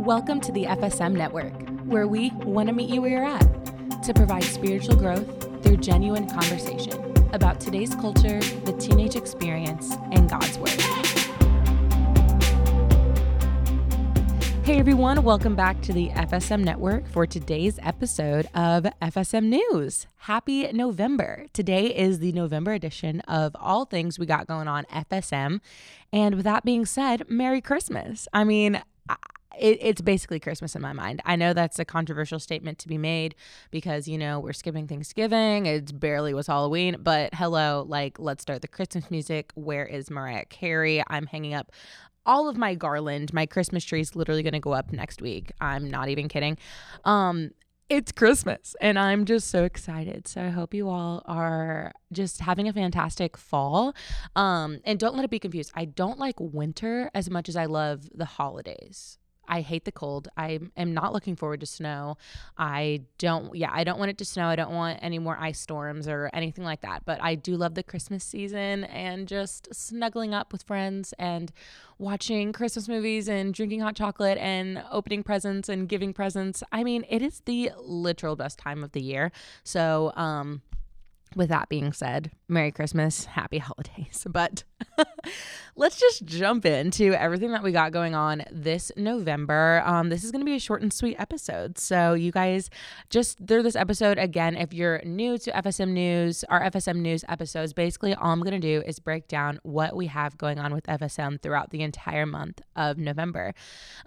Welcome to the FSM Network, where we want to meet you where you're at to provide spiritual growth through genuine conversation about today's culture, the teenage experience, and God's Word. Hey everyone, welcome back to the FSM Network for today's episode of FSM News. Happy November. Today is the November edition of all things we got going on FSM. And with that being said, Merry Christmas. I mean, it, it's basically Christmas in my mind. I know that's a controversial statement to be made because, you know, we're skipping Thanksgiving. It barely was Halloween, but hello, like, let's start the Christmas music. Where is Mariah Carey? I'm hanging up all of my garland. My Christmas tree is literally going to go up next week. I'm not even kidding. Um, it's Christmas and I'm just so excited. So I hope you all are just having a fantastic fall. Um, and don't let it be confused. I don't like winter as much as I love the holidays. I hate the cold. I am not looking forward to snow. I don't, yeah, I don't want it to snow. I don't want any more ice storms or anything like that. But I do love the Christmas season and just snuggling up with friends and watching Christmas movies and drinking hot chocolate and opening presents and giving presents. I mean, it is the literal best time of the year. So, um, with that being said, Merry Christmas, Happy Holidays. But let's just jump into everything that we got going on this November. Um, this is going to be a short and sweet episode. So, you guys, just through this episode, again, if you're new to FSM News, our FSM News episodes, basically all I'm going to do is break down what we have going on with FSM throughout the entire month of November.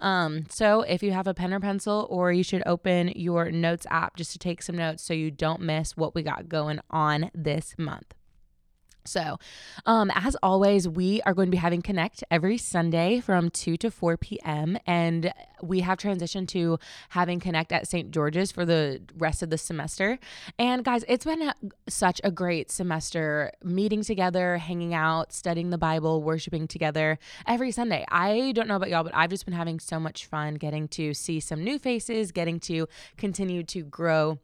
Um, so, if you have a pen or pencil, or you should open your notes app just to take some notes so you don't miss what we got going on this month. So, um, as always, we are going to be having Connect every Sunday from 2 to 4 p.m. And we have transitioned to having Connect at St. George's for the rest of the semester. And guys, it's been a, such a great semester meeting together, hanging out, studying the Bible, worshiping together every Sunday. I don't know about y'all, but I've just been having so much fun getting to see some new faces, getting to continue to grow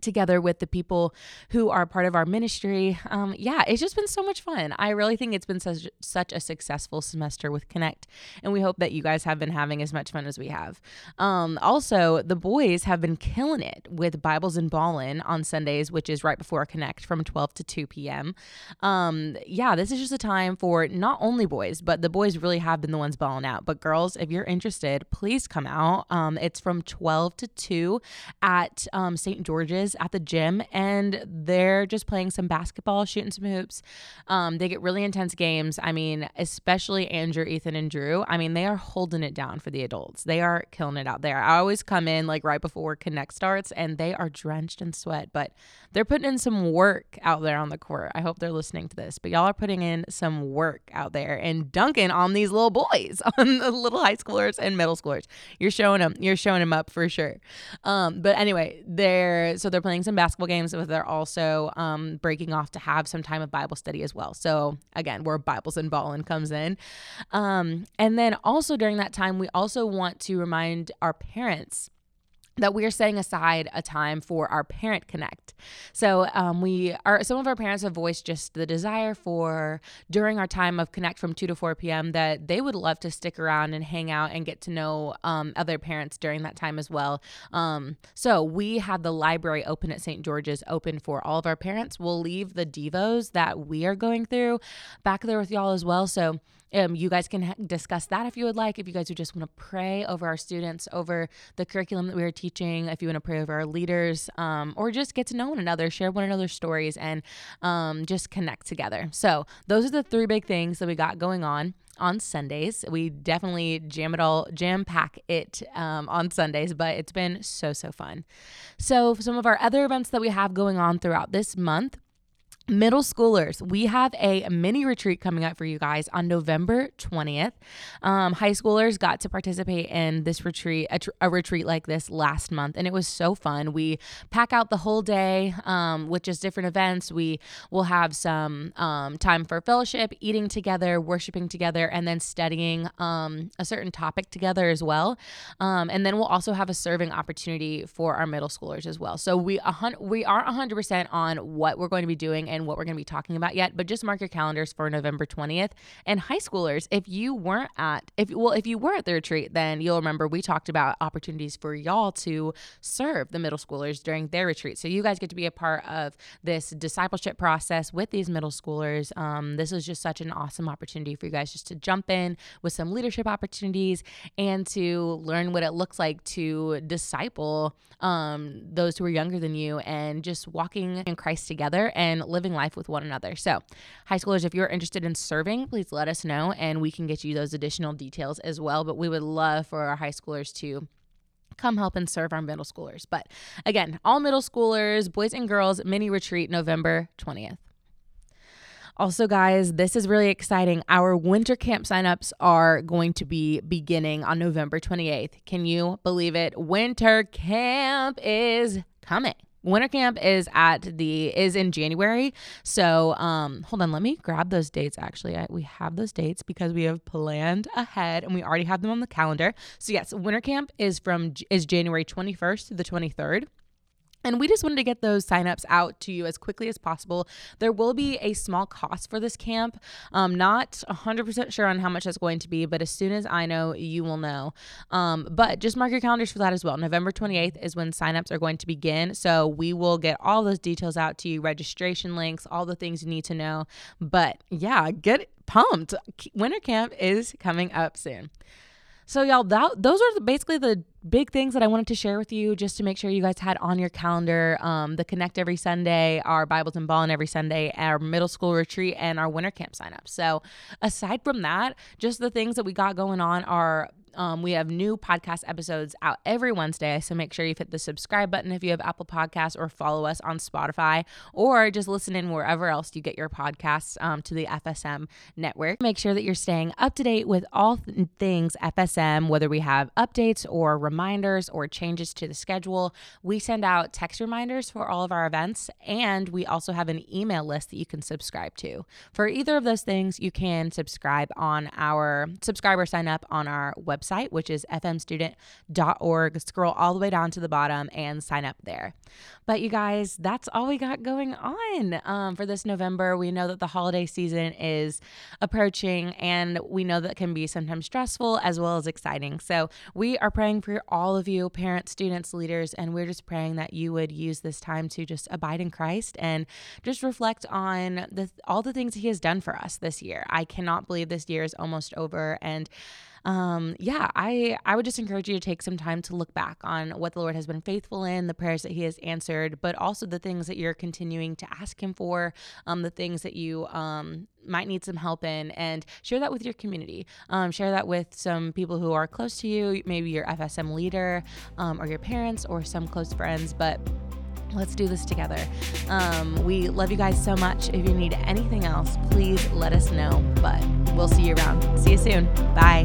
together with the people who are part of our ministry. Um, yeah, it's just been so much fun. I really think it's been such such a successful semester with Connect, and we hope that you guys have been having as much fun as we have. Um, also, the boys have been killing it with Bibles and Ballin on Sundays, which is right before Connect from 12 to 2 p.m. Um, yeah, this is just a time for not only boys, but the boys really have been the ones balling out. But girls, if you're interested, please come out. Um, it's from 12 to 2 at um, St. George's at the gym and they're just playing some basketball, shooting some hoops. Um, they get really intense games. I mean, especially Andrew, Ethan, and Drew. I mean, they are holding it down for the adults. They are killing it out there. I always come in like right before Connect starts and they are drenched in sweat, but they're putting in some work out there on the court. I hope they're listening to this, but y'all are putting in some work out there and dunking on these little boys, on the little high schoolers and middle schoolers. You're showing them, you're showing them up for sure. Um, but anyway, they're so they're playing some basketball games, but they're also um, breaking off to have some time of Bible study as well. So again, where Bibles and Ballin comes in. Um, and then also during that time, we also want to remind our parents that we are setting aside a time for our parent connect. So um, we are some of our parents have voiced just the desire for during our time of connect from 2 to 4 p.m. that they would love to stick around and hang out and get to know um, other parents during that time as well. Um, so we have the library open at St. George's open for all of our parents. We'll leave the devos that we are going through back there with y'all as well. So um, you guys can discuss that if you would like. If you guys would just want to pray over our students, over the curriculum that we are teaching, if you want to pray over our leaders, um, or just get to know one another, share one another's stories, and um, just connect together. So, those are the three big things that we got going on on Sundays. We definitely jam it all, jam pack it um, on Sundays, but it's been so, so fun. So, some of our other events that we have going on throughout this month Middle schoolers, we have a mini retreat coming up for you guys on November 20th. Um, high schoolers got to participate in this retreat, a, tr- a, retreat like this last month, and it was so fun. We pack out the whole day um, with just different events. We will have some um, time for fellowship, eating together, worshiping together, and then studying um, a certain topic together as well. Um, and then we'll also have a serving opportunity for our middle schoolers as well. So we, a hun- we are 100% on what we're going to be doing and what we're going to be talking about yet, but just mark your calendars for November 20th. And high schoolers, if you weren't at, if well, if you were at the retreat, then you'll remember we talked about opportunities for y'all to serve the middle schoolers during their retreat. So you guys get to be a part of this discipleship process with these middle schoolers. Um, this is just such an awesome opportunity for you guys just to jump in with some leadership opportunities and to learn what it looks like to disciple um, those who are younger than you and just walking in Christ together and living life with one another. So, high schoolers, if you're interested in serving, please let us know and we can get you those additional details as well. But we would love for our high schoolers to come help and serve our middle schoolers. But again, all middle schoolers, boys and girls, mini retreat November 20th. Also, guys, this is really exciting. Our winter camp signups are going to be beginning on November 28th. Can you believe it? Winter camp is coming. Winter camp is at the is in January. So, um hold on, let me grab those dates actually. I, we have those dates because we have planned ahead and we already have them on the calendar. So, yes, winter camp is from is January 21st to the 23rd. And we just wanted to get those signups out to you as quickly as possible. There will be a small cost for this camp. Um, not 100% sure on how much that's going to be, but as soon as I know, you will know. Um, but just mark your calendars for that as well. November 28th is when signups are going to begin. So we will get all those details out to you registration links, all the things you need to know. But yeah, get pumped. Winter camp is coming up soon. So, y'all, that, those are basically the big things that I wanted to share with you just to make sure you guys had on your calendar um, the Connect every Sunday, our Bibles and Ballin every Sunday, our middle school retreat, and our winter camp sign up. So, aside from that, just the things that we got going on are um, we have new podcast episodes out every Wednesday. So make sure you hit the subscribe button if you have Apple Podcasts or follow us on Spotify or just listen in wherever else you get your podcasts um, to the FSM network. Make sure that you're staying up to date with all th- things FSM, whether we have updates or reminders or changes to the schedule. We send out text reminders for all of our events, and we also have an email list that you can subscribe to. For either of those things, you can subscribe on our subscriber sign up on our website website, which is fmstudent.org. Scroll all the way down to the bottom and sign up there. But you guys, that's all we got going on um, for this November. We know that the holiday season is approaching, and we know that can be sometimes stressful as well as exciting. So we are praying for all of you, parents, students, leaders, and we're just praying that you would use this time to just abide in Christ and just reflect on the, all the things He has done for us this year. I cannot believe this year is almost over, and um, yeah, I I would just encourage you to take some time to look back on what the Lord has been faithful in, the prayers that He has answered, but also the things that you're continuing to ask Him for, um, the things that you um might need some help in, and share that with your community. Um, share that with some people who are close to you, maybe your FSM leader, um, or your parents, or some close friends, but. Let's do this together. Um, we love you guys so much. If you need anything else, please let us know. But we'll see you around. See you soon. Bye.